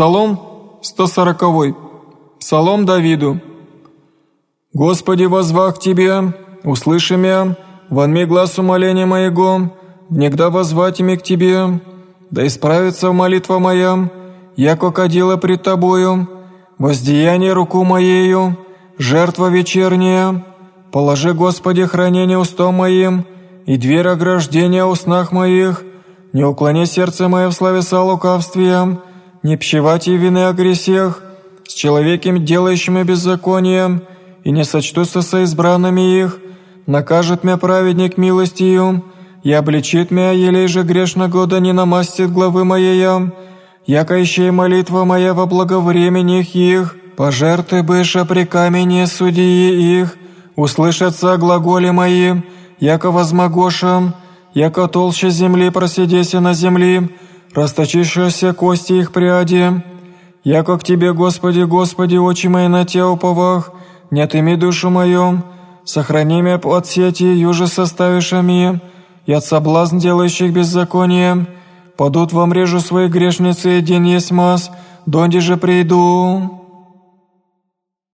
Псалом 140. Псалом Давиду. «Господи, возвах Тебе, услыши меня, вонми глаз умоления моего, внегда возвать ими к Тебе, да исправится молитва моя, яко кадила пред Тобою, воздеяние руку моею, жертва вечерняя, положи, Господи, хранение устом моим, и дверь ограждения у снах моих, не уклони сердце мое в славе со лукавствия, не пщевать и вины о гресех, с человеком, делающим беззаконием, и не сочтутся со избранными их, накажет мя праведник милостью, и обличит мя, елей же грешно года не намастит главы моей, яко ищей молитва моя во благовременях их, пожертвы быша при камени судьи их, услышатся глаголи мои, яко возмогошам, яко толще земли просидеся на земли, расточившиеся кости их пряди. Яко к Тебе, Господи, Господи, очи мои на Те уповах, не отыми душу мою, сохрани меня от сети, юже составишь ми, и от соблазн делающих беззаконие, падут во мрежу своей грешницы, день есть мас, донде же приду».